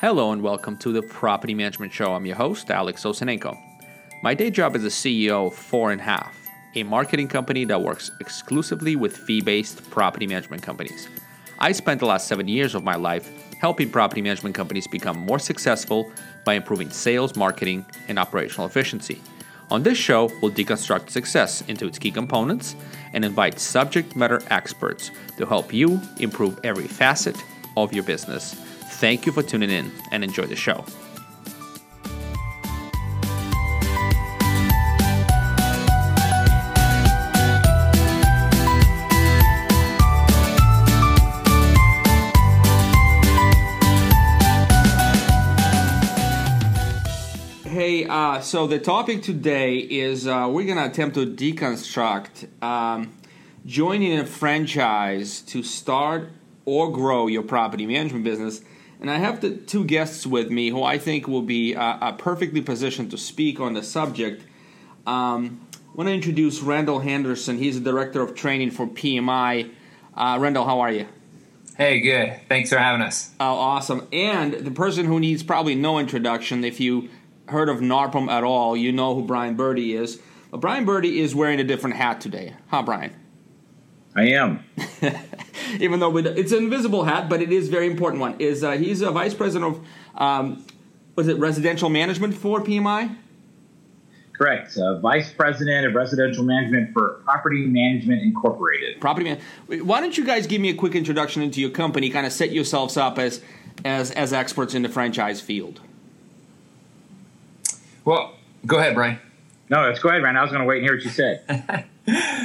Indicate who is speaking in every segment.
Speaker 1: Hello and welcome to the Property Management Show. I'm your host, Alex Osenenko. My day job is the CEO of Four and Half, a marketing company that works exclusively with fee based property management companies. I spent the last seven years of my life helping property management companies become more successful by improving sales, marketing, and operational efficiency. On this show, we'll deconstruct success into its key components and invite subject matter experts to help you improve every facet of your business. Thank you for tuning in and enjoy the show. Hey, uh, so the topic today is uh, we're going to attempt to deconstruct um, joining a franchise to start or grow your property management business and I have the two guests with me who I think will be uh, uh, perfectly positioned to speak on the subject. Um, I want to introduce Randall Henderson. He's the director of training for PMI. Uh, Randall, how are you?
Speaker 2: Hey, good. Thanks for having us.
Speaker 1: Oh, awesome. And the person who needs probably no introduction, if you heard of NARPM at all, you know who Brian Birdy is. But Brian Birdy is wearing a different hat today. Huh, Brian?
Speaker 3: I am.
Speaker 1: Even though it's an invisible hat, but it is a very important one. Is uh, he's a vice president of um, was it residential management for PMI?
Speaker 3: Correct. Uh, vice president of residential management for Property Management Incorporated.
Speaker 1: Property man. Why don't you guys give me a quick introduction into your company? Kind of set yourselves up as as as experts in the franchise field.
Speaker 2: Well, go ahead, Brian.
Speaker 3: No, let's go ahead, Brian. I was going to wait and hear what you said.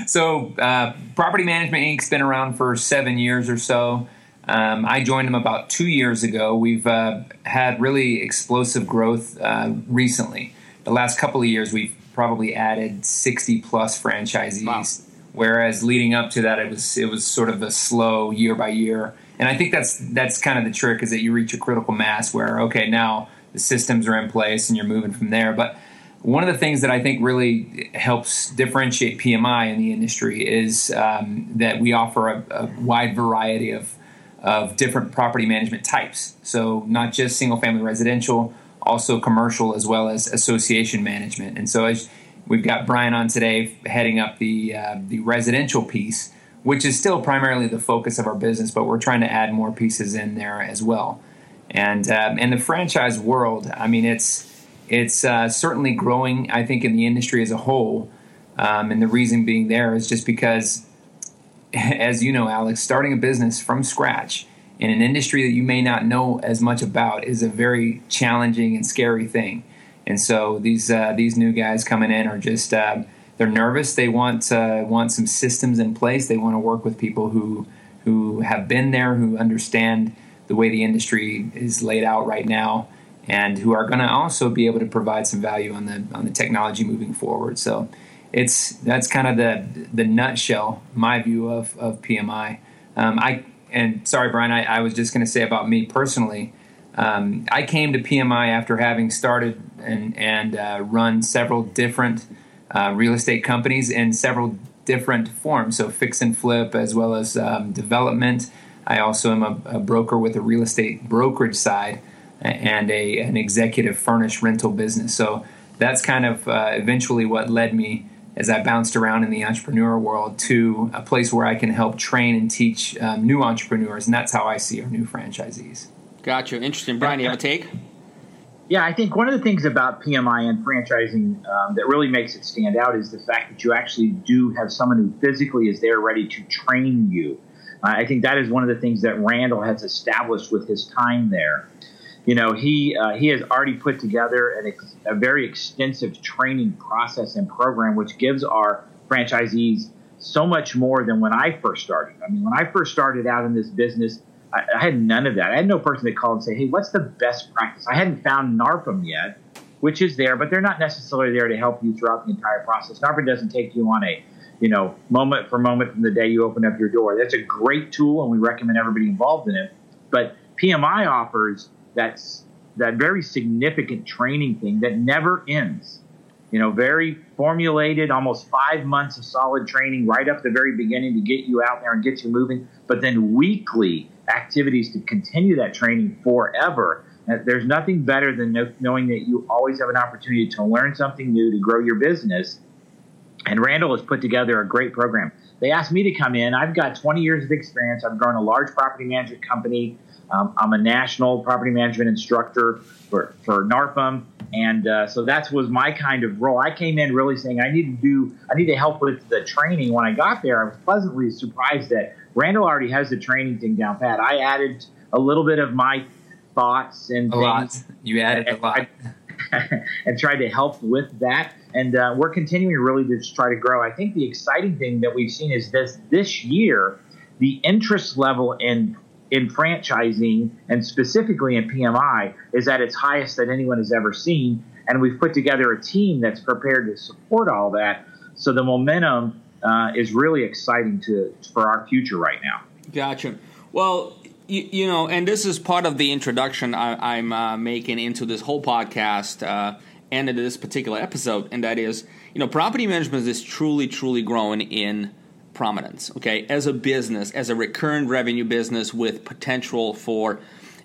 Speaker 2: so, uh, Property Management Inc.'s been around for seven years or so. Um, I joined them about two years ago. We've uh, had really explosive growth uh, recently. The last couple of years, we've probably added 60 plus franchisees. Wow. Whereas leading up to that, it was it was sort of a slow year by year. And I think that's that's kind of the trick is that you reach a critical mass where okay now the systems are in place and you're moving from there. But one of the things that I think really helps differentiate PMI in the industry is um, that we offer a, a, wide variety of, of different property management types. So, not just single family residential, also commercial as well as association management. And so, as we've got Brian on today heading up the, uh, the residential piece, which is still primarily the focus of our business, but we're trying to add more pieces in there as well. And um, in the franchise world, I mean, it's it's uh, certainly growing, I think, in the industry as a whole. Um, and the reason being there is just because, as you know, Alex, starting a business from scratch in an industry that you may not know as much about is a very challenging and scary thing. And so these uh, these new guys coming in are just uh, they're nervous. They want uh, want some systems in place. They want to work with people who who have been there, who understand the way the industry is laid out right now and who are going to also be able to provide some value on the on the technology moving forward. So it's that's kind of the the nutshell my view of of PMI. Um, I and sorry, Brian, I, I was just going to say about me personally. Um, I came to PMI after having started and and uh, run several different uh, real estate companies in several different forms, so fix and flip as well as um, development. I also am a, a broker with a real estate brokerage side and a an executive furnished rental business. So that's kind of uh, eventually what led me as I bounced around in the entrepreneur world to a place where I can help train and teach um, new entrepreneurs, and that's how I see our new franchisees.
Speaker 1: Gotcha. Interesting. Brian, you have a take?
Speaker 3: Yeah, I think one of the things about PMI and franchising um, that really makes it stand out is the fact that you actually do have someone who physically is there ready to train you. Uh, I think that is one of the things that Randall has established with his time there you know, he uh, he has already put together an ex- a very extensive training process and program, which gives our franchisees so much more than when I first started. I mean, when I first started out in this business, I, I had none of that. I had no person that called and say, "Hey, what's the best practice?" I hadn't found NARPM yet, which is there, but they're not necessarily there to help you throughout the entire process. NARPM doesn't take you on a you know moment for moment from the day you open up your door. That's a great tool, and we recommend everybody involved in it. But PMI offers that's that very significant training thing that never ends. You know, very formulated, almost five months of solid training right up the very beginning to get you out there and get you moving, but then weekly activities to continue that training forever uh, There's nothing better than knowing that you always have an opportunity to learn something new to grow your business. And Randall has put together a great program. They asked me to come in. I've got 20 years of experience. I've grown a large property management company. Um, I'm a national property management instructor for, for NARPM. And uh, so that was my kind of role. I came in really saying I need to do, I need to help with the training. When I got there, I was pleasantly surprised that Randall already has the training thing down pat. I added a little bit of my thoughts and
Speaker 2: a. Lot. You added a lot.
Speaker 3: and tried to help with that. And uh, we're continuing really to try to grow. I think the exciting thing that we've seen is this this year, the interest level in in franchising and specifically in PMI is at its highest that anyone has ever seen. And we've put together a team that's prepared to support all that. So the momentum uh, is really exciting to for our future right now.
Speaker 1: Gotcha. Well, you, you know, and this is part of the introduction I, am uh, making into this whole podcast uh, and into this particular episode, and that is, you know, property management is truly, truly growing in prominence. Okay, as a business, as a recurrent revenue business with potential for,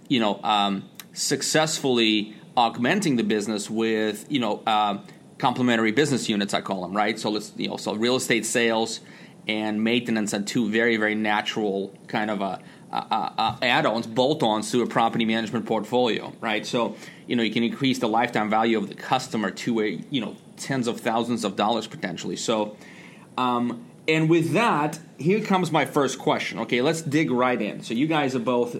Speaker 1: you know, um, successfully augmenting the business with, you know, uh, complementary business units. I call them right. So let's, you know, so real estate sales and maintenance are two very, very natural kind of a. Uh, uh, add-ons, bolt-ons to a property management portfolio, right? So you know you can increase the lifetime value of the customer to a you know tens of thousands of dollars potentially. So um, and with that, here comes my first question. Okay, let's dig right in. So you guys are both,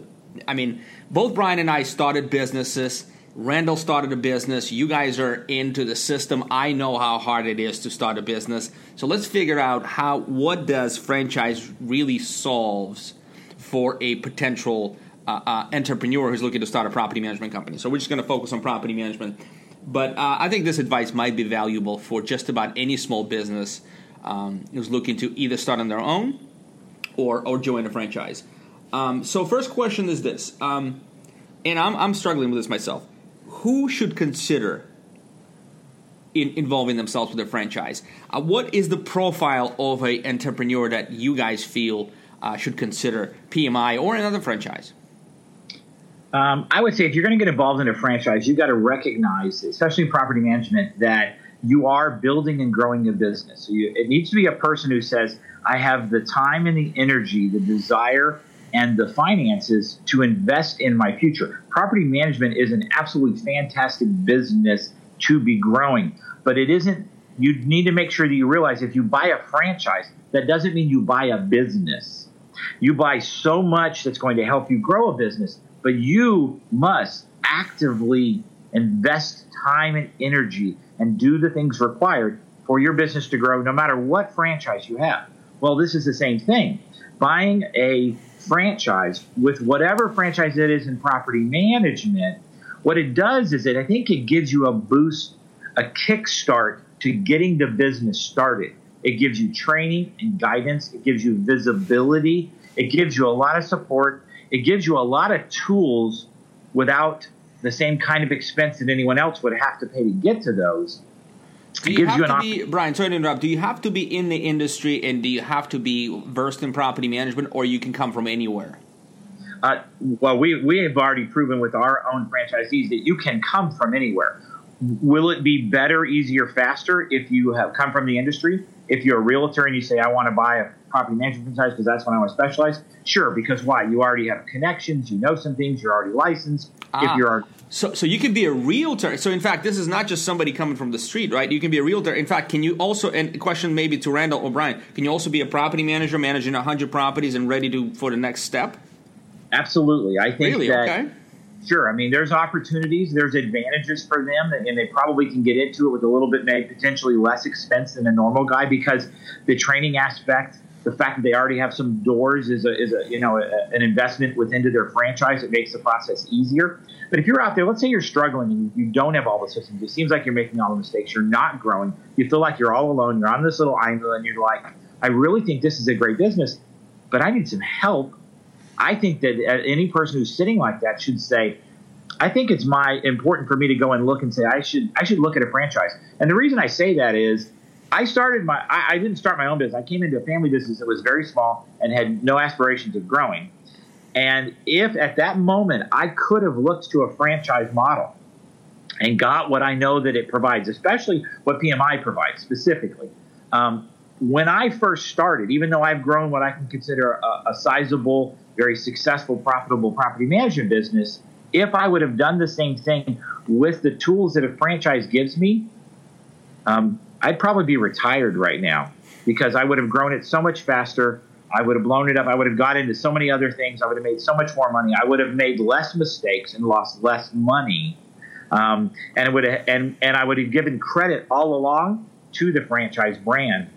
Speaker 1: I mean, both Brian and I started businesses. Randall started a business. You guys are into the system. I know how hard it is to start a business. So let's figure out how what does franchise really solves for a potential uh, uh, entrepreneur who's looking to start a property management company. So we're just going to focus on property management. But uh, I think this advice might be valuable for just about any small business um, who's looking to either start on their own or or join a franchise. Um, so first question is this, um, and I'm I'm struggling with this myself. Who should consider in involving themselves with a franchise? Uh, what is the profile of an entrepreneur that you guys feel uh, should consider PMI or another franchise?
Speaker 3: Um, I would say if you're going to get involved in a franchise, you've got to recognize, especially in property management, that you are building and growing a business. So you, it needs to be a person who says, I have the time and the energy, the desire, and the finances to invest in my future. Property management is an absolutely fantastic business to be growing, but it isn't. You need to make sure that you realize if you buy a franchise, that doesn't mean you buy a business. You buy so much that's going to help you grow a business, but you must actively invest time and energy and do the things required for your business to grow no matter what franchise you have. Well, this is the same thing. Buying a franchise with whatever franchise it is in property management, what it does is that I think it gives you a boost, a kickstart to getting the business started. It gives you training and guidance. It gives you visibility. It gives you a lot of support. It gives you a lot of tools without the same kind of expense that anyone else would have to pay to get to those.
Speaker 1: Do you have you to op- be Brian? Sorry to interrupt. Do you have to be in the industry and do you have to be versed in property management, or you can come from anywhere?
Speaker 3: Uh, well, we we have already proven with our own franchisees that you can come from anywhere. Will it be better, easier, faster if you have come from the industry? If you're a realtor and you say, "I want to buy a property management franchise because that's when I want to specialize," sure. Because why? You already have connections. You know some things. You're already licensed
Speaker 1: Ah, if you're so, so you can be a realtor. So, in fact, this is not just somebody coming from the street, right? You can be a realtor. In fact, can you also? And question maybe to Randall or Brian: Can you also be a property manager, managing hundred properties and ready to for the next step?
Speaker 3: Absolutely, I think
Speaker 1: really
Speaker 3: that.
Speaker 1: Okay.
Speaker 3: Sure. I mean, there's opportunities, there's advantages for them, and they probably can get into it with a little bit, maybe potentially less expense than a normal guy because the training aspect the fact that they already have some doors is a, is a you know a, an investment within to their franchise. It makes the process easier. But if you're out there, let's say you're struggling and you, you don't have all the systems, it seems like you're making all the mistakes. You're not growing. You feel like you're all alone. You're on this little island, and you're like, I really think this is a great business, but I need some help. I think that uh, any person who's sitting like that should say, I think it's my important for me to go and look and say I should I should look at a franchise. And the reason I say that is I started my, I, I, didn't start my own business. I came into a family business that was very small and had no aspirations of growing. And if at that moment I could have looked to a franchise model and got what I know that it provides, especially what PMI provides specifically. Um, when I first started, even though I've grown what I can consider a, a sizable, very successful, profitable property management business, if I would have done the same thing with the tools that a franchise gives me, um, I'd probably be retired right now because I would have grown it so much faster. I would have blown it up. I would have got into so many other things. I would have made so much more money. I would have made less mistakes and lost less money. Um, and it would have, and and I would have given credit all along to the franchise brand.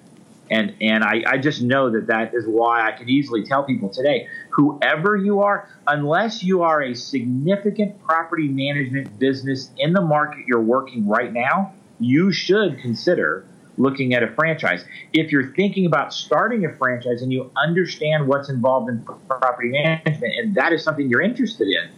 Speaker 3: And and I, I just know that that is why I can easily tell people today, whoever you are, unless you are a significant property management business in the market you're working right now, you should consider looking at a franchise. If you're thinking about starting a franchise and you understand what's involved in property management and that is something you're interested in,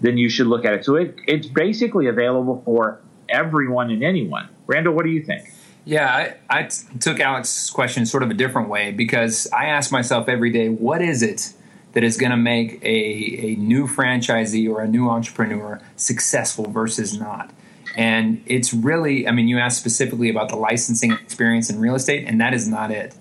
Speaker 3: then you should look at it. So it, it's basically available for everyone and anyone. Randall, what do you think?
Speaker 2: Yeah, I, I t- took Alex's question sort of a different way because I ask myself every day, what is it that is going to make a, a new franchisee or a new entrepreneur successful versus not? And it's really, I mean, you asked specifically about the licensing experience in real estate, and that is not it.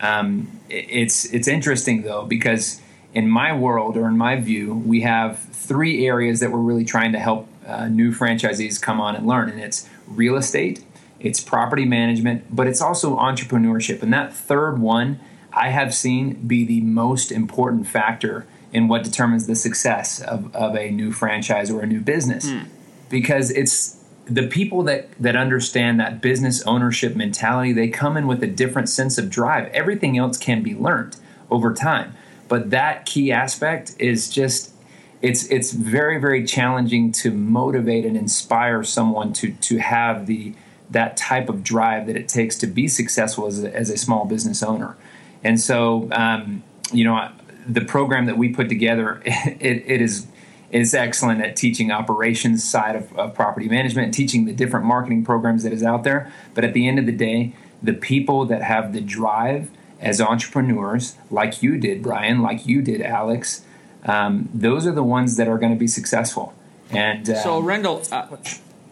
Speaker 2: Um, it's it's interesting though because in my world or in my view, we have three areas that we're really trying to help uh, new franchisees come on and learn, and it's real estate, it's property management, but it's also entrepreneurship. And that third one, I have seen be the most important factor in what determines the success of, of a new franchise or a new business, mm. because it's the people that that understand that business ownership mentality they come in with a different sense of drive. Everything else can be learned over time. But that key aspect is just it's it's very very challenging to motivate and inspire someone to to have the that type of drive that it takes to be successful as a, as a small business owner. And so um, you know the program that we put together it, it is is excellent at teaching operations side of, of property management, teaching the different marketing programs that is out there. But at the end of the day, the people that have the drive as entrepreneurs, like you did, Brian, like you did, Alex, um, those are the ones that are going to be successful. And
Speaker 1: uh, so, Randall, uh,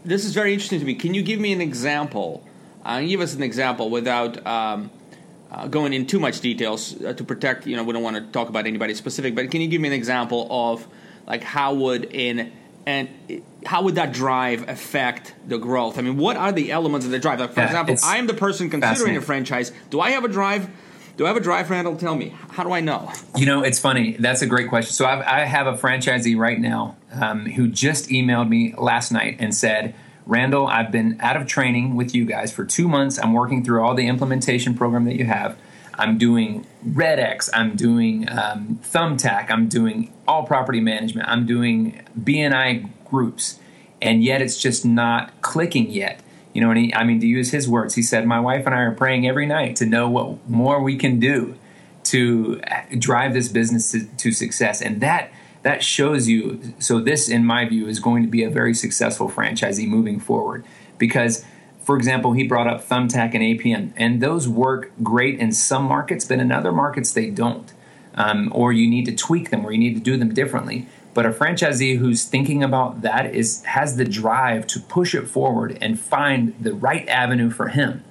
Speaker 1: this is very interesting to me. Can you give me an example? Uh, give us an example without um, uh, going in too much details uh, to protect. You know, we don't want to talk about anybody specific, but can you give me an example of like how would in and how would that drive affect the growth? I mean, what are the elements of the drive? Like, for yeah, example, I am the person considering a franchise. Do I have a drive? Do I have a drive, Randall? Tell me. How do I know?
Speaker 2: You know, it's funny. That's a great question. So I've, I have a franchisee right now um, who just emailed me last night and said, Randall, I've been out of training with you guys for two months. I'm working through all the implementation program that you have. I'm doing REDX, I'm doing um, Thumbtack, I'm doing all property management, I'm doing BNI groups, and yet it's just not clicking yet. You know, and he, I mean, to use his words, he said, My wife and I are praying every night to know what more we can do to drive this business to, to success. And that that shows you so this in my view is going to be a very successful franchisee moving forward because for example, he brought up Thumbtack and APM, and those work great in some markets, but in other markets they don't. Um, or you need to tweak them, or you need to do them differently. But a franchisee who's thinking about that is has the drive to push it forward and find the right avenue for him.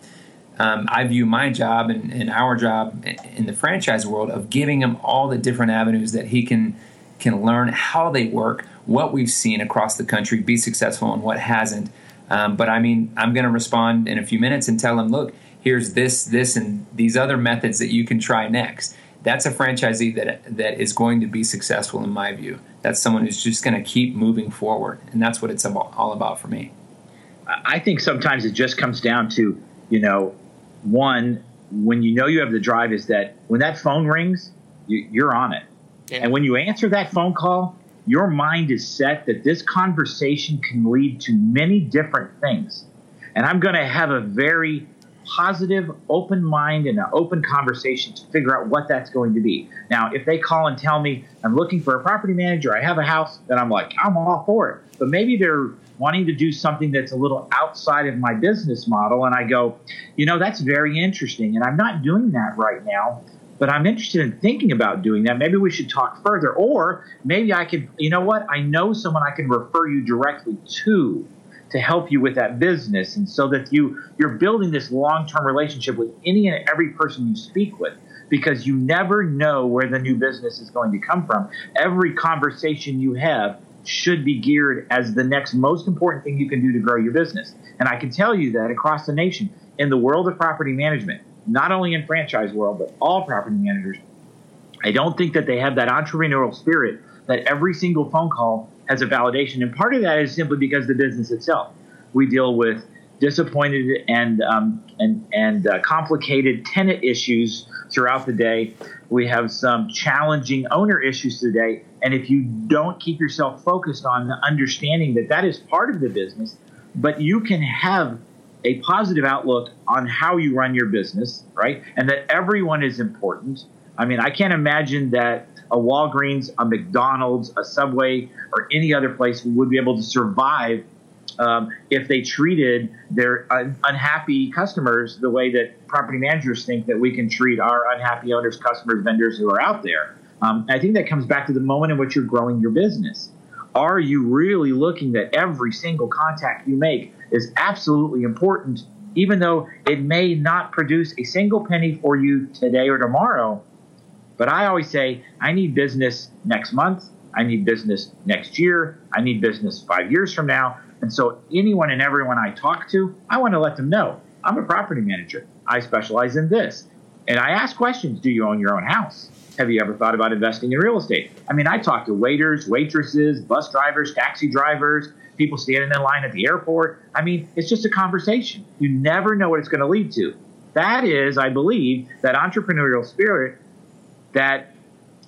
Speaker 2: Um, I view my job and, and, our job in the franchise world of giving him all the different avenues that he can can learn how they work, what we've seen across the country, be successful, and what hasn't, um, but I mean, I'm going to respond in a few minutes and tell them, look, here's this, this, and these other methods that you can try next. That's a franchisee that that is going to be successful in my view. That's someone who's just going to keep moving forward, and that's what it's all about for me.
Speaker 3: I think sometimes it just comes down to, you know, one when you know you have the drive is that when that phone rings, you, are on it, yeah. and when you answer that phone call, your mind is set that this conversation can lead to many different things. And I'm going to have a very positive, open mind and an open conversation to figure out what that's going to be. Now, if they call and tell me I'm looking for a property manager, I have a house, then I'm like, I'm all for it. But maybe they're wanting to do something that's a little outside of my business model. And I go, you know, that's very interesting. And I'm not doing that right now but I'm interested in thinking about doing that. Maybe we should talk further. Or maybe I could, you know what? I know someone I can refer you directly to to help you with that business. And so that you, you're building this long term relationship with any and every person you speak with because you never know where the new business is going to come from. Every conversation you have should be geared as the next most important thing you can do to grow your business. And I can tell you that across the nation, in the world of property management, not only in franchise world, but all property managers, I don't think that they have that entrepreneurial spirit that every single phone call has a validation. And part of that is simply because the business itself. We deal with disappointed and um, and and uh, complicated tenant issues throughout the day. We have some challenging owner issues today, and if you don't keep yourself focused on the understanding that that is part of the business, but you can have a positive outlook on how you run your business, right? And that everyone is important. I mean, I can't imagine that a Walgreens, a McDonald's, a Subway, or any other place would be able to survive um, if they treated their un- unhappy customers the way that property managers think that we can treat our unhappy owners, customers, vendors who are out there. Um, I think that comes back to the moment in which you're growing your business. Are you really looking at every single contact you make is absolutely important, even though it may not produce a single penny for you today or tomorrow? But I always say, I need business next month. I need business next year. I need business five years from now. And so, anyone and everyone I talk to, I want to let them know I'm a property manager. I specialize in this. And I ask questions Do you own your own house? Have you ever thought about investing in real estate? I mean, I talk to waiters, waitresses, bus drivers, taxi drivers, people standing in line at the airport. I mean, it's just a conversation. You never know what it's going to lead to. That is, I believe, that entrepreneurial spirit that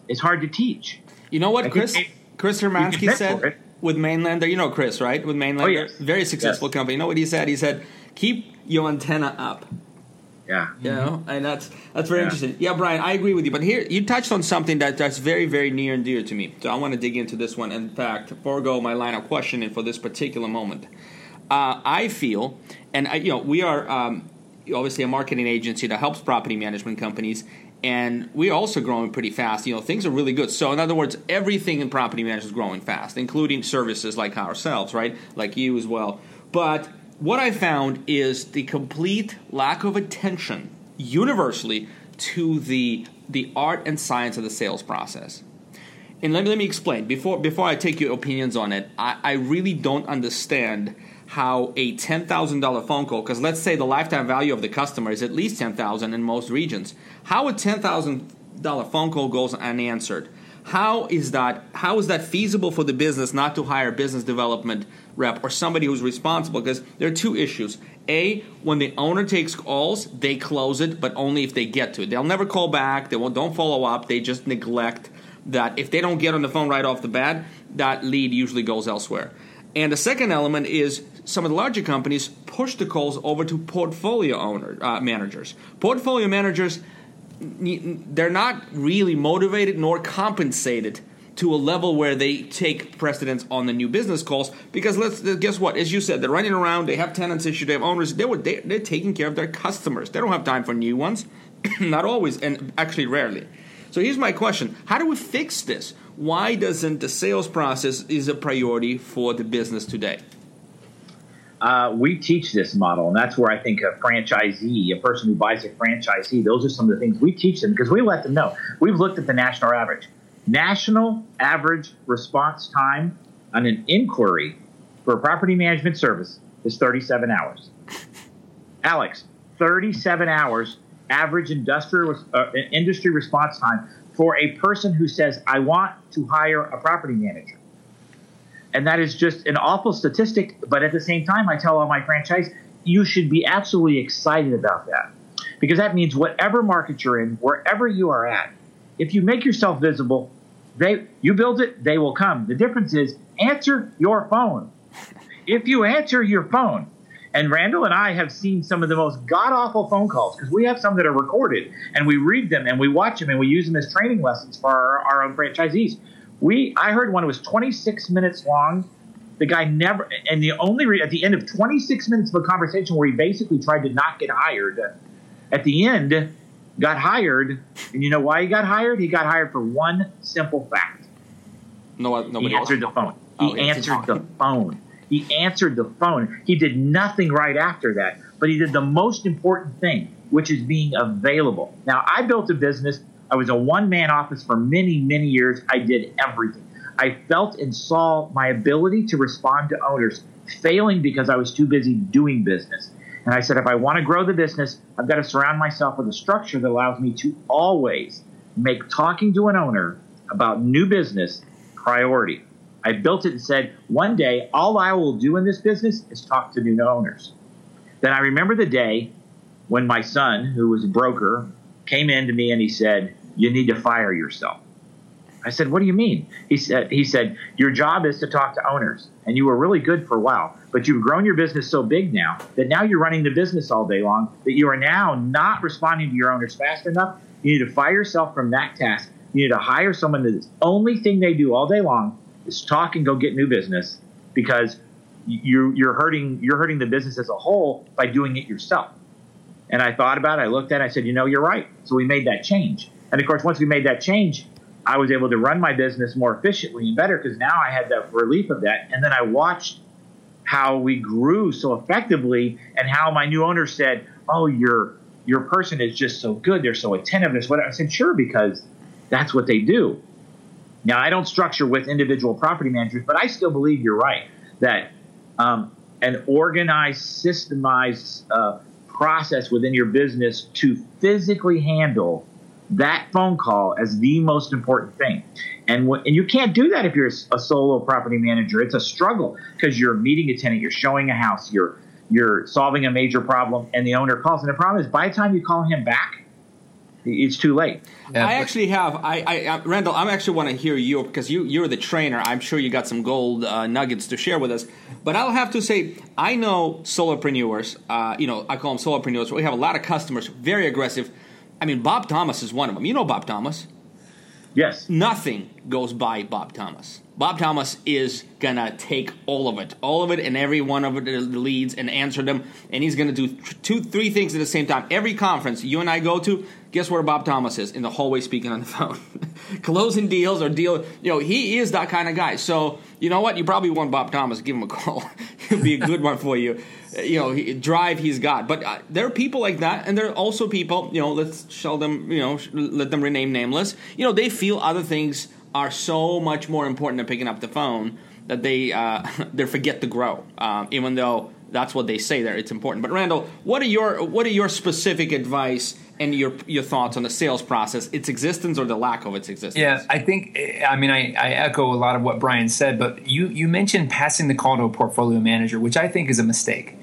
Speaker 3: is hard to teach.
Speaker 1: You know what, Chris? Chris Hermansky said with Mainlander. You know Chris, right? With oh, Mainlander, oh, yes. very successful yes. company. You know what he said? He said, "Keep your antenna up."
Speaker 3: Yeah.
Speaker 1: You know, and that's that's very yeah. interesting. Yeah, Brian, I agree with you. But here you touched on something that that's very very near and dear to me. So I want to dig into this one. In fact, forego my line of questioning for this particular moment. Uh, I feel, and I, you know, we are um, obviously a marketing agency that helps property management companies, and we're also growing pretty fast. You know, things are really good. So, in other words, everything in property management is growing fast, including services like ourselves, right? Like you as well. But what I found is the complete lack of attention universally to the the art and science of the sales process. And let me, let me explain before before I take your opinions on it. I, I really don't understand how a $10,000 phone call, because let's say the lifetime value of the customer is at least 10000 in most regions, how a $10,000 phone call goes unanswered. How is that how is that feasible for the business not to hire business development rep or somebody who's responsible because there are two issues. A, when the owner takes calls, they close it, but only if they get to it. They'll never call back, they won't don't follow up, they just neglect that if they don't get on the phone right off the bat, that lead usually goes elsewhere. And the second element is some of the larger companies push the calls over to portfolio owner uh, managers. Portfolio managers, they're not really motivated nor compensated to a level where they take precedence on the new business calls. Because let's guess what? As you said they're running around they have tenants issued they have owners they were they, they're taking care of their customers. They don't have time for new ones. Not always and actually rarely. So here's my question. How do we fix this? Why doesn't the sales process is a priority for the business today?
Speaker 3: Uh, we teach this model, and that's where I think a franchisee, a person who buys a franchisee, those are some of the things we teach them because we let them know. We've looked at the national average. National average response time on an inquiry for a property management service is 37 hours. Alex, 37 hours average industrial uh, industry response time for a person who says, I want to hire a property manager. And that is just an awful statistic. But at the same time, I tell all my franchise, you should be absolutely excited about that because that means whatever market you're in, wherever you are at, if you make yourself visible, they you build it, they will come. The difference is answer your phone. If you answer your phone, and Randall and I have seen some of the most god awful phone calls because we have some that are recorded and we read them and we watch them and we use them as training lessons for our, our own franchisees. We I heard one was 26 minutes long. The guy never, and the only re, at the end of 26 minutes of a conversation where he basically tried to not get hired. At the end, got hired, and you know why he got hired? He got hired for one simple fact.
Speaker 1: No, uh, nobody
Speaker 3: he answered
Speaker 1: else?
Speaker 3: the phone.
Speaker 1: Oh,
Speaker 3: He
Speaker 1: he
Speaker 3: answered the phone. He answered the phone. He did nothing right after that, but he did the most important thing, which is being available. Now, I built a business. I was a one man office for many, many years. I did everything. I felt and saw my ability to respond to owners failing because I was too busy doing business. And I said, if I want to grow the business, I've got to surround myself with a structure that allows me to always make talking to an owner about new business priority. I built it and said, one day, all I will do in this business is talk to new owners. Then I remember the day when my son, who was a broker, came in to me and he said, You need to fire yourself. I said, What do you mean? He said, he said, Your job is to talk to owners. And you were really good for a while, but you've grown your business so big now that now you're running the business all day long that you are now not responding to your owners fast enough. You need to fire yourself from that task. You need to hire someone that's the only thing they do all day long is talk and go get new business because you you're hurting you're hurting the business as a whole by doing it yourself. And I thought about it, I looked at it, I said, you know, you're right. So we made that change. And of course, once we made that change, I was able to run my business more efficiently and better because now I had that relief of that. And then I watched how we grew so effectively and how my new owner said, Oh, your your person is just so good. They're so attentive. This what I said, sure, because that's what they do. Now I don't structure with individual property managers, but I still believe you're right that um, an organized, systemized uh, process within your business to physically handle that phone call as the most important thing. And and you can't do that if you're a solo property manager. It's a struggle because you're meeting a tenant, you're showing a house, you're you're solving a major problem, and the owner calls. And the problem is, by the time you call him back, it's too late.
Speaker 1: Yeah, I actually have. I, I, I Randall, I actually want to hear you because you you're the trainer. I'm sure you got some gold uh, nuggets to share with us. But I'll have to say, I know solopreneurs. Uh, you know, I call them solopreneurs. We have a lot of customers, very aggressive. I mean, Bob Thomas is one of them. You know Bob Thomas.
Speaker 3: Yes.
Speaker 1: Nothing goes by Bob Thomas. Bob Thomas is gonna take all of it, all of it, and every one of the leads and answer them, and he's gonna do two, three things at the same time. Every conference you and I go to, guess where Bob Thomas is in the hallway speaking on the phone, closing deals or deal. You know, he is that kind of guy. So you know what? You probably want Bob Thomas. Give him a call. He'll be a good one for you. You know, he, drive he's got. But uh, there are people like that, and there are also people. You know, let's show them. You know, let them rename nameless. You know, they feel other things are so much more important than picking up the phone that they uh, they forget to grow, um, even though that's what they say there. It's important. But Randall, what are your what are your specific advice and your your thoughts on the sales process, its existence or the lack of its existence?
Speaker 2: Yeah, I think I mean I, I echo a lot of what Brian said, but you you mentioned passing the call to a portfolio manager, which I think is a mistake.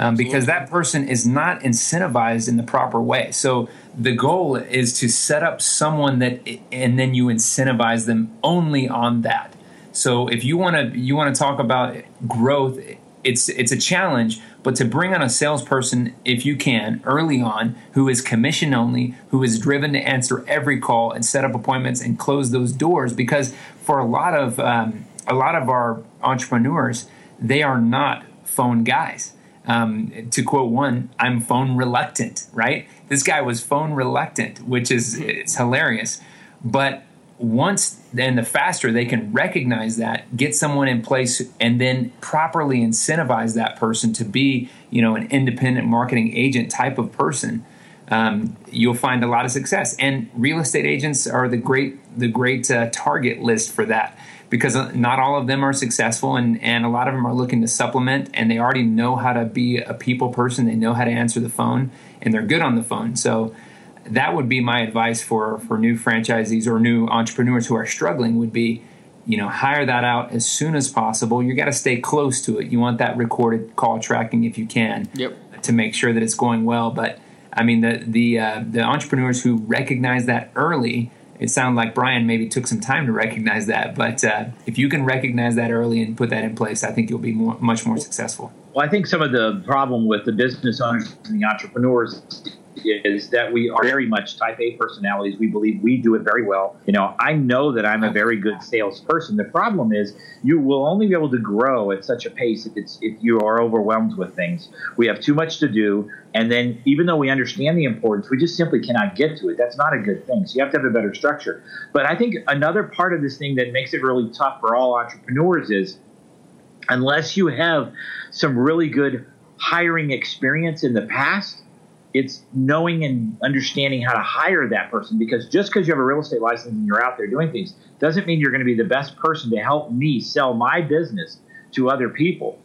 Speaker 2: Um, because that person is not incentivized in the proper way. So the goal is to set up someone that, and then you incentivize them only on that. So if you want to you want to talk about growth, it's it's a challenge. But to bring on a salesperson, if you can, early on, who is commission only, who is driven to answer every call and set up appointments and close those doors, because for a lot of um, a lot of our entrepreneurs, they are not phone guys. Um, to quote one, I'm phone reluctant, right? This guy was phone reluctant, which is it's hilarious. But once then the faster they can recognize that, get someone in place, and then properly incentivize that person to be, you know, an independent marketing agent type of person, um, you'll find a lot of success. And real estate agents are the great the great uh, target list for that because not all of them are successful and, and a lot of them are looking to supplement and they already know how to be a people person. They know how to answer the phone and they're good on the phone. So that would be my advice for for new franchisees or new entrepreneurs who are struggling would be you know hire that out as soon as possible. You got to stay close to it. You want that recorded call tracking if you can
Speaker 1: yep.
Speaker 2: to make sure that it's going well. But i mean the the uh, the entrepreneurs who recognize that early it sounded like Brian maybe took some time to recognize that. But uh, if you can recognize that early and put that in place, I think you'll be more, much more successful.
Speaker 3: Well, I think some of the problem with the business owners and the entrepreneurs is that we are very much type A personalities. We believe we do it very well. You know, I know that I'm a very good salesperson. The problem is you will only be able to grow at such a pace if it's if you are overwhelmed with things. We have too much to do, and then even though we understand the importance, we just simply cannot get to it. That's not a good thing. So you have to have a better structure. But I think another part of this thing that makes it really tough for all entrepreneurs is unless you have some really good hiring experience in the past, it's knowing and understanding how to hire that person because just because you have a real estate license and you're out there doing things doesn't mean you're going to be the best person to help me sell my business to other people.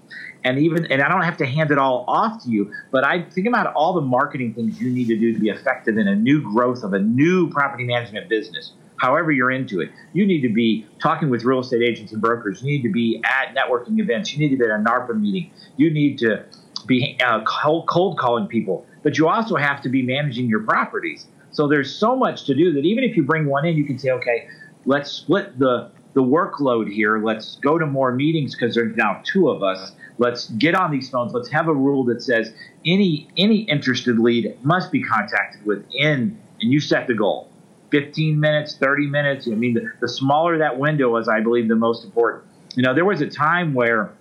Speaker 3: And even and i don't have to hand it all off to you but i think about all the marketing things you need to do to be effective in a new growth of a new property management business however you're into it. You need to be talking with real estate agents and brokers. You need to be at networking events. You need to be at a NARPM meeting. You need to be uh, cold, cold calling people, but you also have to be managing your properties. So there's so much to do that even if you bring one in, you can say, okay, let's split the the workload here. Let's go to more meetings because there's now two of us. Let's get on these phones. Let's have a rule that says any any interested lead must be contacted within, and you set the goal. 15 minutes, 30 minutes. I mean, the, the smaller that window is, I believe, the most important. You know, there was a time where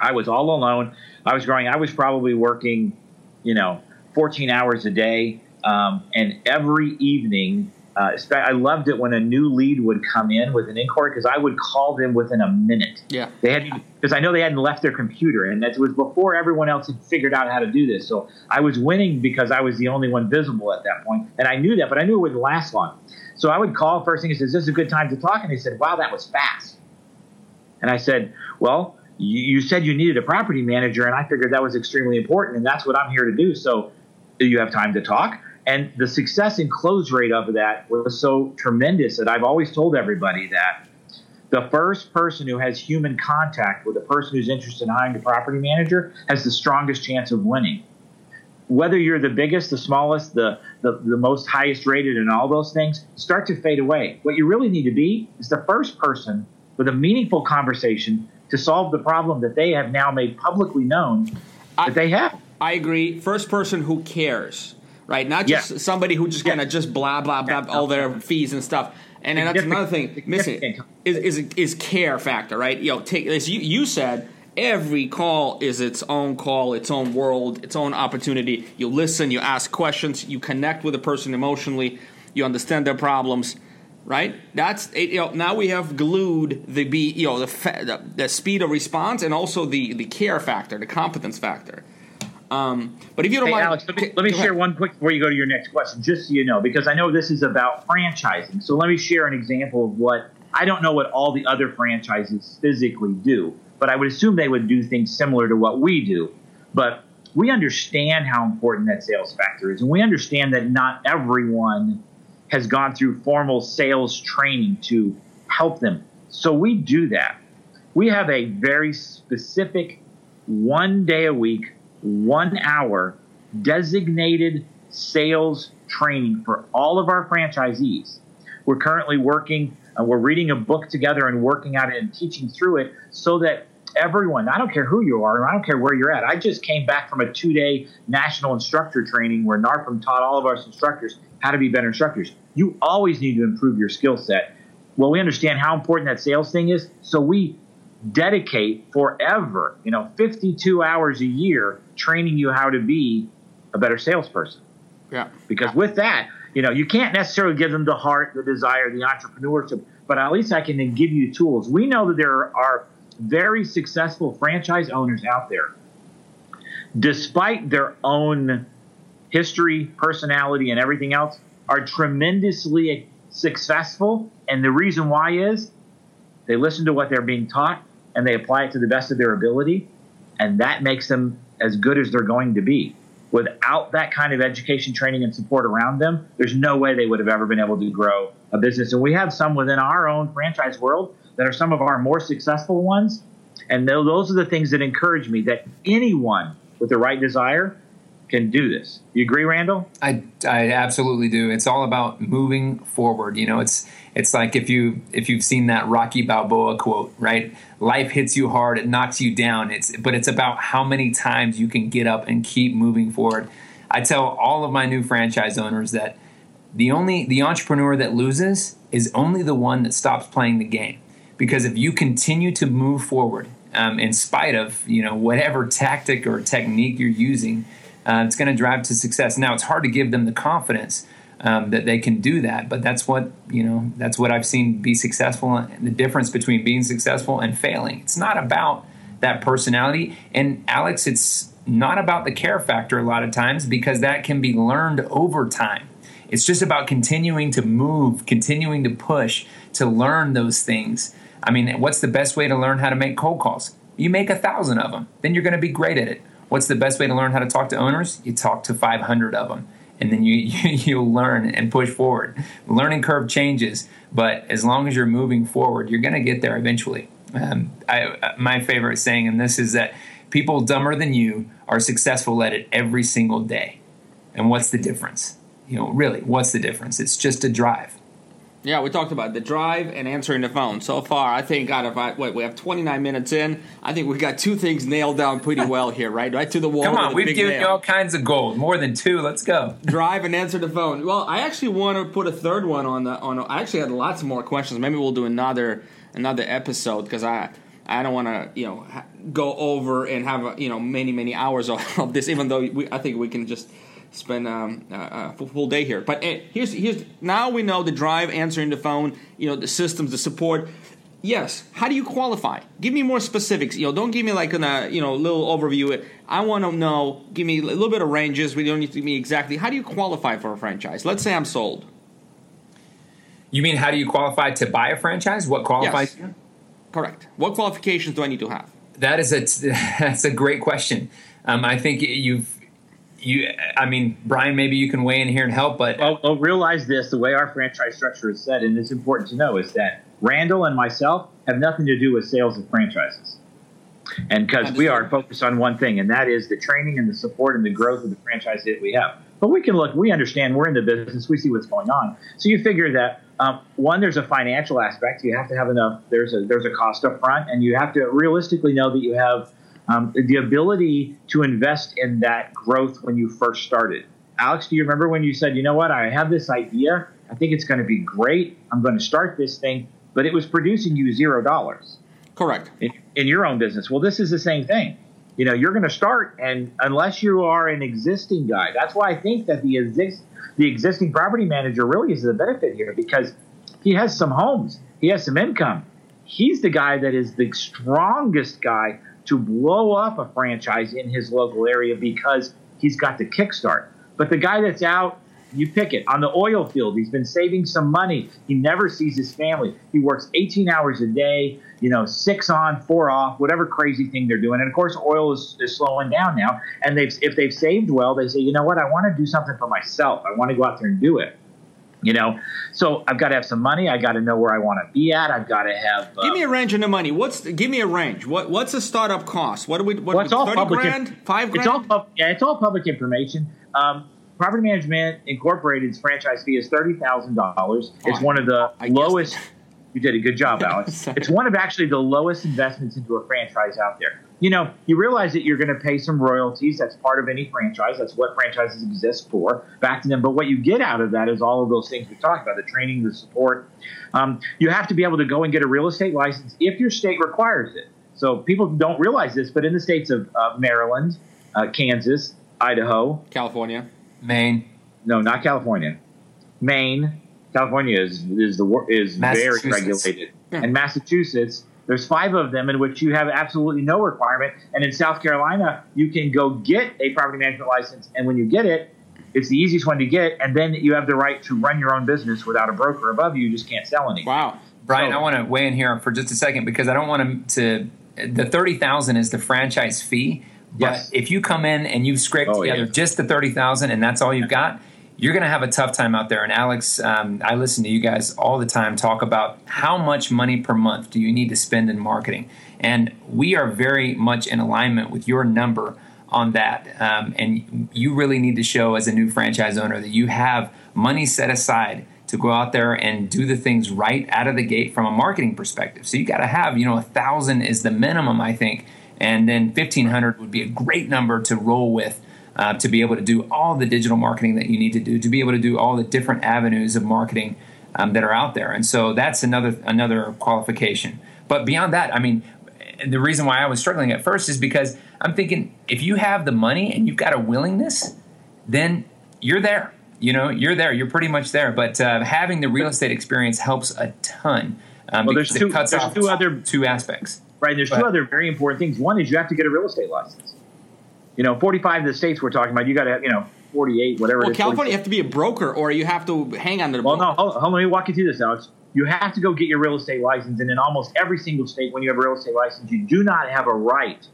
Speaker 3: I was all alone. I was growing. I was probably working, you know, 14 hours a day, um, and every evening. Uh, I loved it when a new lead would come in with an inquiry because I would call them within a minute.
Speaker 1: Yeah,
Speaker 3: they had because I know they hadn't left their computer, and that was before everyone else had figured out how to do this. So I was winning because I was the only one visible at that point, and I knew that, but I knew it wouldn't last long. So I would call first thing and says, "This is a good time to talk," and they said, "Wow, that was fast." And I said, "Well, you, you said you needed a property manager, and I figured that was extremely important, and that's what I'm here to do. So, you have time to talk? And the success and close rate of that was so tremendous that I've always told everybody that the first person who has human contact with a person who's interested in hiring a property manager has the strongest chance of winning. Whether you're the biggest, the smallest, the, the, the most highest rated, and all those things start to fade away. What you really need to be is the first person with a meaningful conversation to solve the problem that they have now made publicly known I, that they have.
Speaker 1: I agree. First person who cares, right? Not just yeah. somebody who just kind of just blah blah blah all their fees and stuff. And, and that's another thing missing is, is is care factor, right? You know, take as you, you said, every call is its own call, its own world, its own opportunity. You listen, you ask questions, you connect with a person emotionally, you understand their problems right? That's you know now we have glued the be you know the, the, the speed of response and also the the care factor, the competence factor. Um, but if you don't
Speaker 3: hey,
Speaker 1: mind,
Speaker 3: Alex, let me, let me share ahead. one quick before you go to your next question, just so you know, because I know this is about franchising. So let me share an example of what I don't know what all the other franchises physically do, but I would assume they would do things similar to what we do. But we understand how important that sales factor is, and we understand that not everyone has gone through formal sales training to help them. So we do that. We have a very specific one day a week, one hour designated sales training for all of our franchisees. We're currently working, uh, we're reading a book together and working at it and teaching through it so that everyone, I don't care who you are, I don't care where you're at. I just came back from a two day national instructor training where NARPM taught all of our instructors how to be better instructors. You always need to improve your skill set. Well, we understand how important that sales thing is, so we dedicate forever, you know, 52 hours a year training you how to be a better salesperson.
Speaker 1: Yeah.
Speaker 3: Because with that, you know, you can't necessarily give them the heart, the desire, the entrepreneurship, but at least I can then give you tools. We know that there are very successful franchise owners out there, despite their own history, personality, and everything else, are tremendously successful. And the reason why is they listen to what they're being taught and they apply it to the best of their ability. And that makes them as good as they're going to be. Without that kind of education, training, and support around them, there's no way they would have ever been able to grow a business. And we have some within our own franchise world that are some of our more successful ones. And those are the things that encourage me that anyone with the right desire can do this. You agree, Randall?
Speaker 2: I, I absolutely do. It's all about moving forward. You know, it's it's like if you if you've seen that Rocky Balboa quote, right? Life hits you hard, it knocks you down. It's but it's about how many times you can get up and keep moving forward. I tell all of my new franchise owners that the only the entrepreneur that loses is only the one that stops playing the game. Because if you continue to move forward, um, in spite of you know whatever tactic or technique you're using, uh, it's going to drive to success. Now it's hard to give them the confidence um, that they can do that, but that's what you know. That's what I've seen be successful. and The difference between being successful and failing. It's not about that personality. And Alex, it's not about the care factor a lot of times because that can be learned over time. It's just about continuing to move, continuing to push, to learn those things. I mean, what's the best way to learn how to make cold calls? You make a thousand of them, then you're going to be great at it. What's the best way to learn how to talk to owners? You talk to 500 of them, and then you, you will learn and push forward. The learning curve changes, but as long as you're moving forward, you're going to get there eventually. Um, I, my favorite saying, in this is that people dumber than you are successful at it every single day. And what's the difference? You know, really, what's the difference? It's just a drive.
Speaker 1: Yeah, we talked about the drive and answering the phone. So far, I think out of uh, wait, we have 29 minutes in. I think we got two things nailed down pretty well here, right? Right to the wall.
Speaker 2: Come on, we've given you all kinds of gold, more than two. Let's go.
Speaker 1: Drive and answer the phone. Well, I actually want to put a third one on the on. I actually had lots more questions. Maybe we'll do another another episode because I I don't want to you know go over and have a, you know many many hours of, of this. Even though we, I think we can just spend um, a, a full day here. But uh, here's here's now we know the drive, answering the phone, you know the systems, the support. Yes. How do you qualify? Give me more specifics. You know, don't give me like a you know little overview. I want to know. Give me a little bit of ranges. We don't need to give me exactly. How do you qualify for a franchise? Let's say I'm sold.
Speaker 2: You mean how do you qualify to buy a franchise? What qualifies
Speaker 1: yes. Correct. What qualifications do I need to have?
Speaker 2: That is a that's a great question. Um, I think you've you. I mean, Brian, maybe you can weigh in here and help. But
Speaker 3: I'll realize this: the way our franchise structure is set, and it's important to know, is that Randall and myself have nothing to do with sales of franchises. And because we are focused on one thing, and that is the training and the support and the growth of the franchise that we have. But we can look, we understand we're in the business, we see what's going on. So you figure that um, one, there's a financial aspect. You have to have enough. There's a there's a cost up front, and you have to realistically know that you have um, the ability to invest in that growth when you first started. Alex, do you remember when you said, "You know what? I have this idea. I think it's going to be great. I'm going to start this thing," but it was producing you zero dollars.
Speaker 1: Correct.
Speaker 3: In, in your own business. Well, this is the same thing. You know, you're going to start, and unless you are an existing guy, that's why I think that the exist the existing property manager really is the benefit here because he has some homes, he has some income. He's the guy that is the strongest guy to blow up a franchise in his local area because he's got the kickstart. But the guy that's out, you pick it on the oil field. He's been saving some money. He never sees his family. He works 18 hours a day you know, six on, four off, whatever crazy thing they're doing. And of course, oil is, is slowing down now. And they've if they've saved well, they say, you know what, I want to do something for myself. I want to go out there and do it. You know, so I've got to have some money. I got to know where I want to be at. I've got to have.
Speaker 1: Uh, give me a range on the money. What's give me a range? What what's a startup cost? What do we? What,
Speaker 3: well, it's all public
Speaker 1: grand?
Speaker 3: In,
Speaker 1: Five grand?
Speaker 3: It's all yeah. It's all public information. Um, Property Management Incorporated's franchise fee is thirty thousand dollars. It's one of the lowest. You did a good job, Alex. it's one of actually the lowest investments into a franchise out there. You know, you realize that you're going to pay some royalties. That's part of any franchise. That's what franchises exist for, back to them. But what you get out of that is all of those things we talked about the training, the support. Um, you have to be able to go and get a real estate license if your state requires it. So people don't realize this, but in the states of uh, Maryland, uh, Kansas, Idaho,
Speaker 1: California,
Speaker 2: Maine.
Speaker 3: No, not California. Maine, California is is the is very regulated, yeah. and Massachusetts. There's five of them in which you have absolutely no requirement, and in South Carolina you can go get a property management license, and when you get it, it's the easiest one to get, and then you have the right to run your own business without a broker above you. You just can't sell anything.
Speaker 1: Wow,
Speaker 2: Brian, so, I want to weigh in here for just a second because I don't want to. to the thirty thousand is the franchise fee, but yes. if you come in and you've scraped oh, together yeah. just the thirty thousand and that's all you've got you're going to have a tough time out there. And Alex, um, I listen to you guys all the time talk about how much money per month do you need to spend in marketing. And we are very much in alignment with your number on that. Um, and you really need to show as a new franchise owner that you have money set aside to go out there and do the things right out of the gate from a marketing perspective. So you got to have, you know, a thousand is the minimum, I think. And then 1500 would be a great number to roll with uh, to be able to do all the digital marketing that you need to do, to be able to do all the different avenues of marketing um, that are out there. And so that's another another qualification. But beyond that, I mean, the reason why I was struggling at first is because I'm thinking if you have the money and you've got a willingness, then you're there. You know, you're there. You're pretty much there. But uh, having the real estate experience helps a ton. Um,
Speaker 3: well, there's two, there's two other
Speaker 2: two aspects.
Speaker 3: Right. There's two other very important things. One is you have to get a real estate license. You know, 45 of the states we're talking about, you got to, you know, 48, whatever.
Speaker 1: Well, California, you have to be a broker, or you have to hang on to the.
Speaker 3: Well, broker. no, hold, hold, let me walk you through this, Alex. You have to go get your real estate license, and in almost every single state, when you have a real estate license, you do not have a right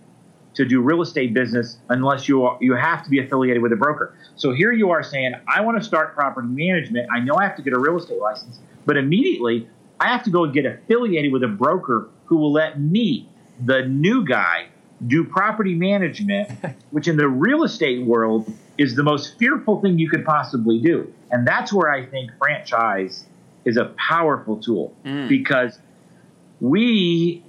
Speaker 3: to do real estate business unless you are, you have to be affiliated with a broker. So here you are saying, I want to start property management. I know I have to get a real estate license, but immediately I have to go get affiliated with a broker who will let me, the new guy, do property management, which in the real estate world is the most fearful thing you could possibly do. And that's where I think franchise is a powerful tool mm. because we,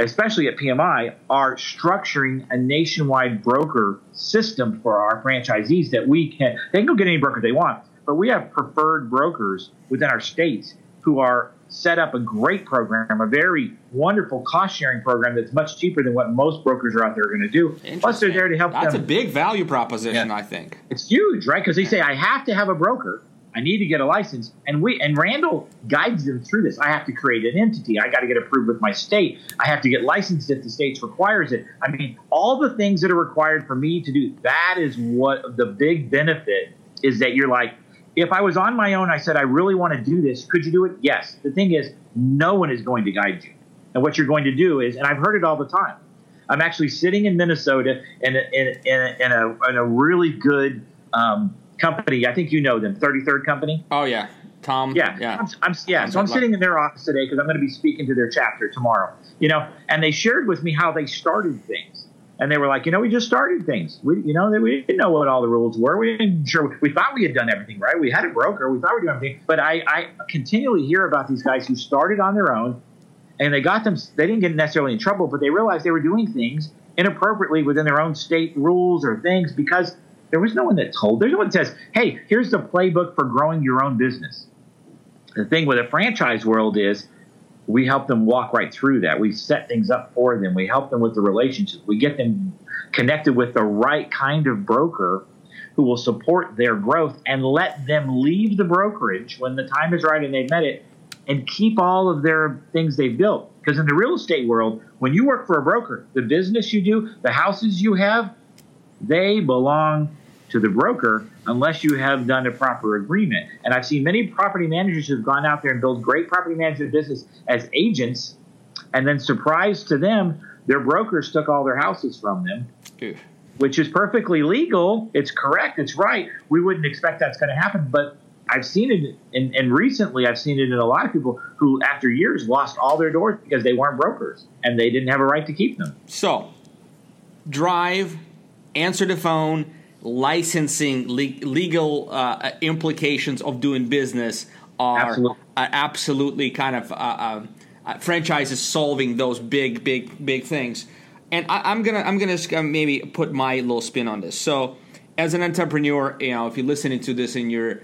Speaker 3: especially at PMI, are structuring a nationwide broker system for our franchisees that we can, they can go get any broker they want, but we have preferred brokers within our states who are set up a great program, a very wonderful cost sharing program that's much cheaper than what most brokers are out there going to do. Plus, they're there to help. You.
Speaker 1: That's
Speaker 3: them.
Speaker 1: a big value proposition, yeah. I think.
Speaker 3: It's huge, right? Because they say I have to have a broker. I need to get a license, and we and Randall guides them through this. I have to create an entity. I got to get approved with my state. I have to get licensed if the state requires it. I mean, all the things that are required for me to do. That is what the big benefit is. That you're like, if I was on my own, I said, I really want to do this. Could you do it? Yes. The thing is, no one is going to guide you. And what you're going to do is, and I've heard it all the time. I'm actually sitting in Minnesota in a, in a, in a, in a really good um, company. I think you know them, 33rd Company.
Speaker 1: Oh, yeah. Tom.
Speaker 3: Yeah. Yeah. I'm, I'm yeah. so I'm sitting in their office today because I'm going to be speaking to their chapter tomorrow. You know, and they shared with me how they started things and they were like, you know, we just started things. We, you know, we didn't know what all the rules were. We didn't sure. We thought we had done everything right. We had a broker. We thought we were doing everything. But I, I continually hear about these guys who started on their own, and they got them. They didn't get necessarily in trouble, but they realized they were doing things inappropriately within their own state rules or things because there was no one that told. There's no one that says, "Hey, here's the playbook for growing your own business." The thing with the franchise world is we help them walk right through that. We set things up for them. We help them with the relationships. We get them connected with the right kind of broker who will support their growth and let them leave the brokerage when the time is right and they've met it and keep all of their things they've built. Because in the real estate world, when you work for a broker, the business you do, the houses you have, they belong to the broker unless you have done a proper agreement. And I've seen many property managers who've gone out there and built great property management business as agents, and then surprise to them, their brokers took all their houses from them. Which is perfectly legal. It's correct. It's right. We wouldn't expect that's going to happen, but I've seen it, and, and recently I've seen it in a lot of people who, after years, lost all their doors because they weren't brokers and they didn't have a right to keep them.
Speaker 1: So, drive, answer the phone, licensing le- legal uh, implications of doing business are absolutely, uh, absolutely kind of uh, uh, uh, franchises solving those big big big things. And I, am gonna i'm gonna maybe put my little spin on this. So as an entrepreneur you know if you're listening to this and you're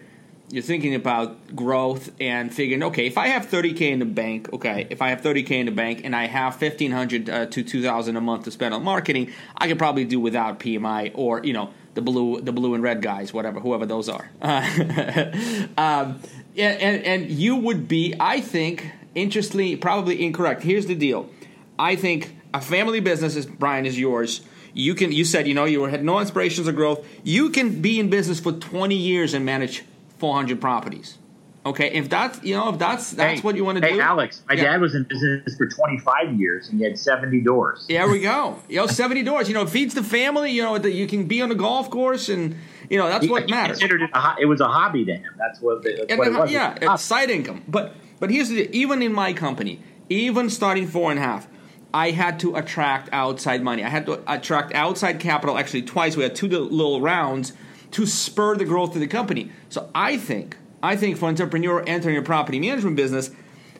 Speaker 1: you're thinking about growth and figuring okay if i have 30k in the bank okay if i have 30k in the bank and i have 1500 uh, to 2000 a month to spend on marketing i could probably do without pmi or you know the blue the blue and red guys, whatever whoever those are. um, and, and you would be, I think, interestingly, probably incorrect. Here's the deal: I think a family business is Brian is yours. You can you said you know you had no inspirations of growth. You can be in business for 20 years and manage 400 properties. Okay, if that's you know if that's that's
Speaker 3: hey,
Speaker 1: what you want to
Speaker 3: hey,
Speaker 1: do.
Speaker 3: Hey, Alex, my yeah. dad was in business for 25 years and he had 70 doors.
Speaker 1: There we go. You know, 70 doors. You know, it feeds the family. You know, that you can be on the golf course and you know that's he, what matters.
Speaker 3: Considered it, it was a hobby to him. That's what, that's what it was.
Speaker 1: Yeah, it's side income. But but here's the even in my company, even starting four and a half. I had to attract outside money. I had to attract outside capital actually twice. We had two little rounds to spur the growth of the company. So I think I think for an entrepreneur entering a property management business,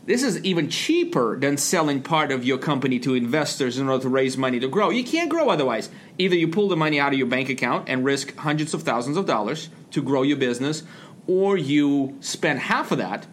Speaker 1: this is even cheaper than selling part of your company to investors in order to raise money to grow. You can't grow otherwise. Either you pull the money out of your bank account and risk hundreds of thousands of dollars to grow your business, or you spend half of that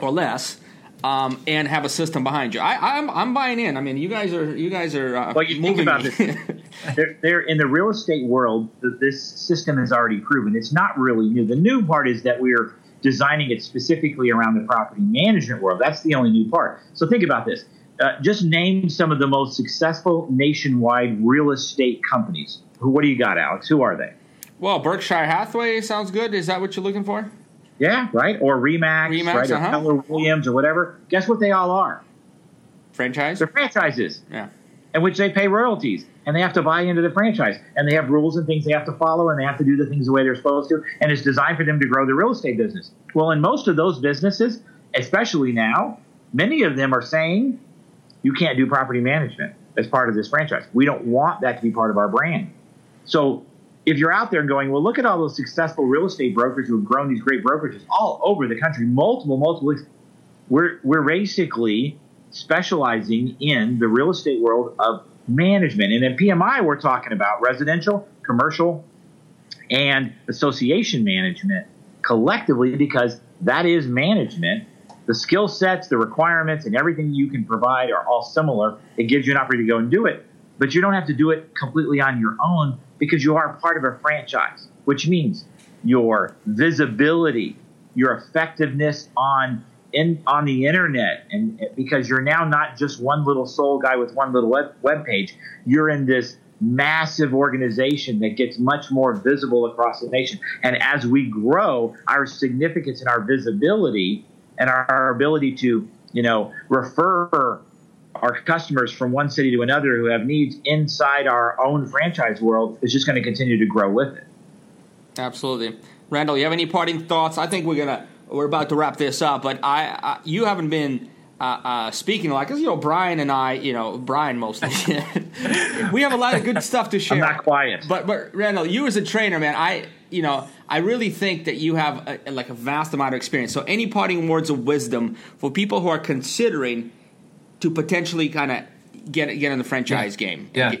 Speaker 1: or less um, and have a system behind you. I, am I'm, I'm buying in. I mean, you guys are you guys are. Uh,
Speaker 3: well, you think about this. they're, they're, in the real estate world. This system is already proven. It's not really new. The new part is that we're designing it specifically around the property management world. That's the only new part. So think about this. Uh, just name some of the most successful nationwide real estate companies. Who, what do you got, Alex? Who are they?
Speaker 1: Well, Berkshire Hathaway sounds good. Is that what you're looking for?
Speaker 3: Yeah, right. Or Remax, Remax right? Uh-huh. Or Keller Williams or whatever. Guess what they all are?
Speaker 1: Franchise.
Speaker 3: They're franchises.
Speaker 1: Yeah.
Speaker 3: In which they pay royalties and they have to buy into the franchise and they have rules and things they have to follow and they have to do the things the way they're supposed to and it's designed for them to grow the real estate business. Well in most of those businesses especially now many of them are saying you can't do property management as part of this franchise. We don't want that to be part of our brand. So if you're out there going well look at all those successful real estate brokers who have grown these great brokerages all over the country multiple multiple we're, we're basically specializing in the real estate world of management. And in PMI, we're talking about residential, commercial, and association management collectively because that is management. The skill sets, the requirements, and everything you can provide are all similar. It gives you an opportunity to go and do it, but you don't have to do it completely on your own because you are part of a franchise, which means your visibility, your effectiveness on in on the internet and because you're now not just one little sole guy with one little web, web page you're in this massive organization that gets much more visible across the nation. And as we grow our significance and our visibility and our, our ability to you know refer our customers from one city to another who have needs inside our own franchise world is just going to continue to grow with it.
Speaker 1: Absolutely. Randall you have any parting thoughts? I think we're going to we're about to wrap this up, but I, I you haven't been uh, uh, speaking a lot because you know Brian and I, you know Brian mostly. we have a lot of good stuff to share.
Speaker 3: I'm not quiet,
Speaker 1: but but Randall, you as a trainer, man, I you know I really think that you have a, like a vast amount of experience. So any parting words of wisdom for people who are considering to potentially kind of get get in the franchise
Speaker 2: yeah.
Speaker 1: game?
Speaker 2: Yeah.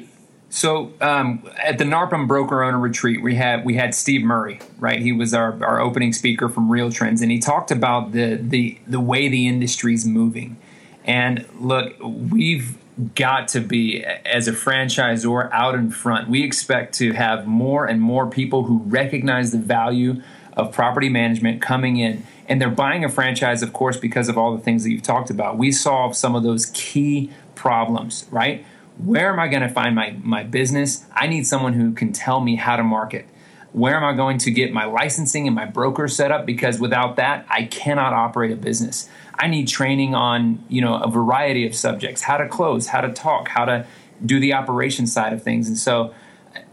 Speaker 2: So um, at the NARPM broker owner retreat, we had we had Steve Murray, right? He was our, our opening speaker from Real Trends, and he talked about the the the way the industry's moving. And look, we've got to be as a franchisor out in front. We expect to have more and more people who recognize the value of property management coming in, and they're buying a franchise, of course, because of all the things that you've talked about. We solve some of those key problems, right? Where am I going to find my, my business? I need someone who can tell me how to market. Where am I going to get my licensing and my broker set up? Because without that, I cannot operate a business. I need training on, you know, a variety of subjects, how to close, how to talk, how to do the operation side of things. And so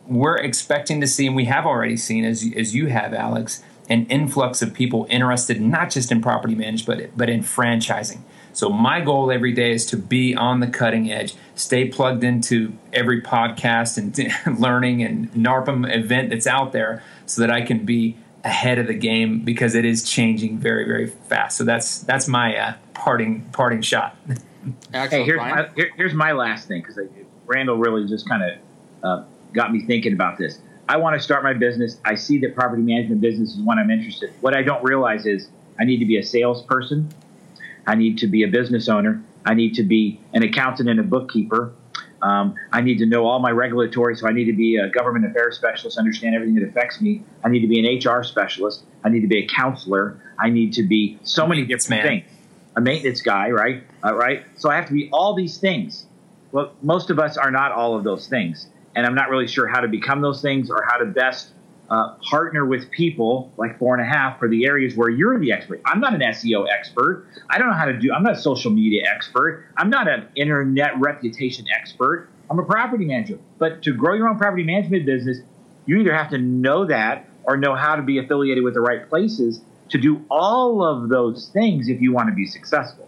Speaker 2: we're expecting to see, and we have already seen, as, as you have, Alex, an influx of people interested not just in property management, but, but in franchising. So my goal every day is to be on the cutting edge, stay plugged into every podcast and learning and NARPM event that's out there so that I can be ahead of the game because it is changing very very fast. So that's that's my uh, parting parting shot.
Speaker 3: hey, here's my, here, here's my last thing because Randall really just kind of uh, got me thinking about this. I want to start my business. I see that property management business is one I'm interested. In. What I don't realize is I need to be a salesperson I need to be a business owner. I need to be an accountant and a bookkeeper. Um, I need to know all my regulatory, so I need to be a government affairs specialist, understand everything that affects me. I need to be an HR specialist. I need to be a counselor. I need to be so many different man. things. A maintenance guy, right? Uh, right. So I have to be all these things. Well, most of us are not all of those things, and I'm not really sure how to become those things or how to best uh, partner with people like four and a half for the areas where you're the expert. I'm not an SEO expert. I don't know how to do. I'm not a social media expert. I'm not an internet reputation expert. I'm a property manager. But to grow your own property management business, you either have to know that or know how to be affiliated with the right places to do all of those things if you want to be successful.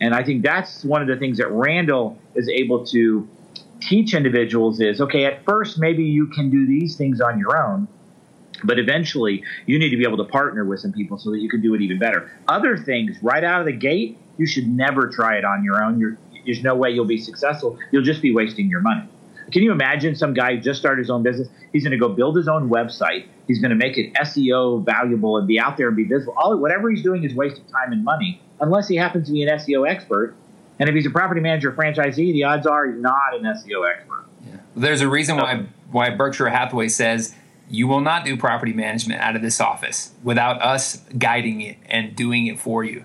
Speaker 3: And I think that's one of the things that Randall is able to teach individuals is okay, at first, maybe you can do these things on your own but eventually, you need to be able to partner with some people so that you can do it even better. Other things, right out of the gate, you should never try it on your own. You're, there's no way you'll be successful. You'll just be wasting your money. Can you imagine some guy who just started his own business? He's going to go build his own website. He's going to make it SEO valuable and be out there and be visible. All whatever he's doing is wasting time and money, unless he happens to be an SEO expert. And if he's a property manager franchisee, the odds are he's not an SEO expert.
Speaker 2: Yeah. There's a reason why why Berkshire Hathaway says you will not do property management out of this office without us guiding it and doing it for you.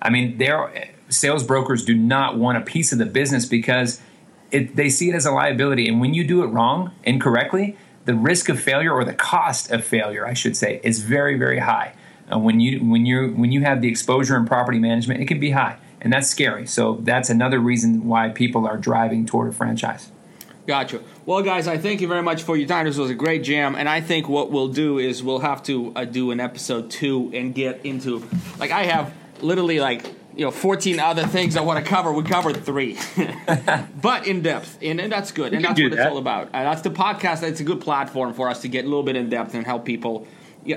Speaker 2: I mean, their sales brokers do not want a piece of the business because it, they see it as a liability. And when you do it wrong, incorrectly, the risk of failure or the cost of failure, I should say, is very, very high. Uh, when you when you when you have the exposure in property management, it can be high, and that's scary. So that's another reason why people are driving toward a franchise.
Speaker 1: Gotcha. Well, guys, I thank you very much for your time. This was a great jam, and I think what we'll do is we'll have to uh, do an episode two and get into like I have literally like you know 14 other things I want to cover. We covered three, but in depth, and, and that's good, and that's what that. it's all about. Uh, that's the podcast. It's a good platform for us to get a little bit in depth and help people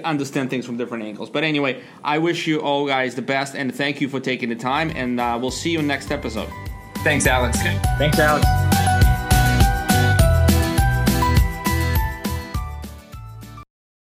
Speaker 1: understand things from different angles. But anyway, I wish you all guys the best, and thank you for taking the time. And uh, we'll see you next episode.
Speaker 2: Thanks, Alex.
Speaker 3: Thanks, Alex.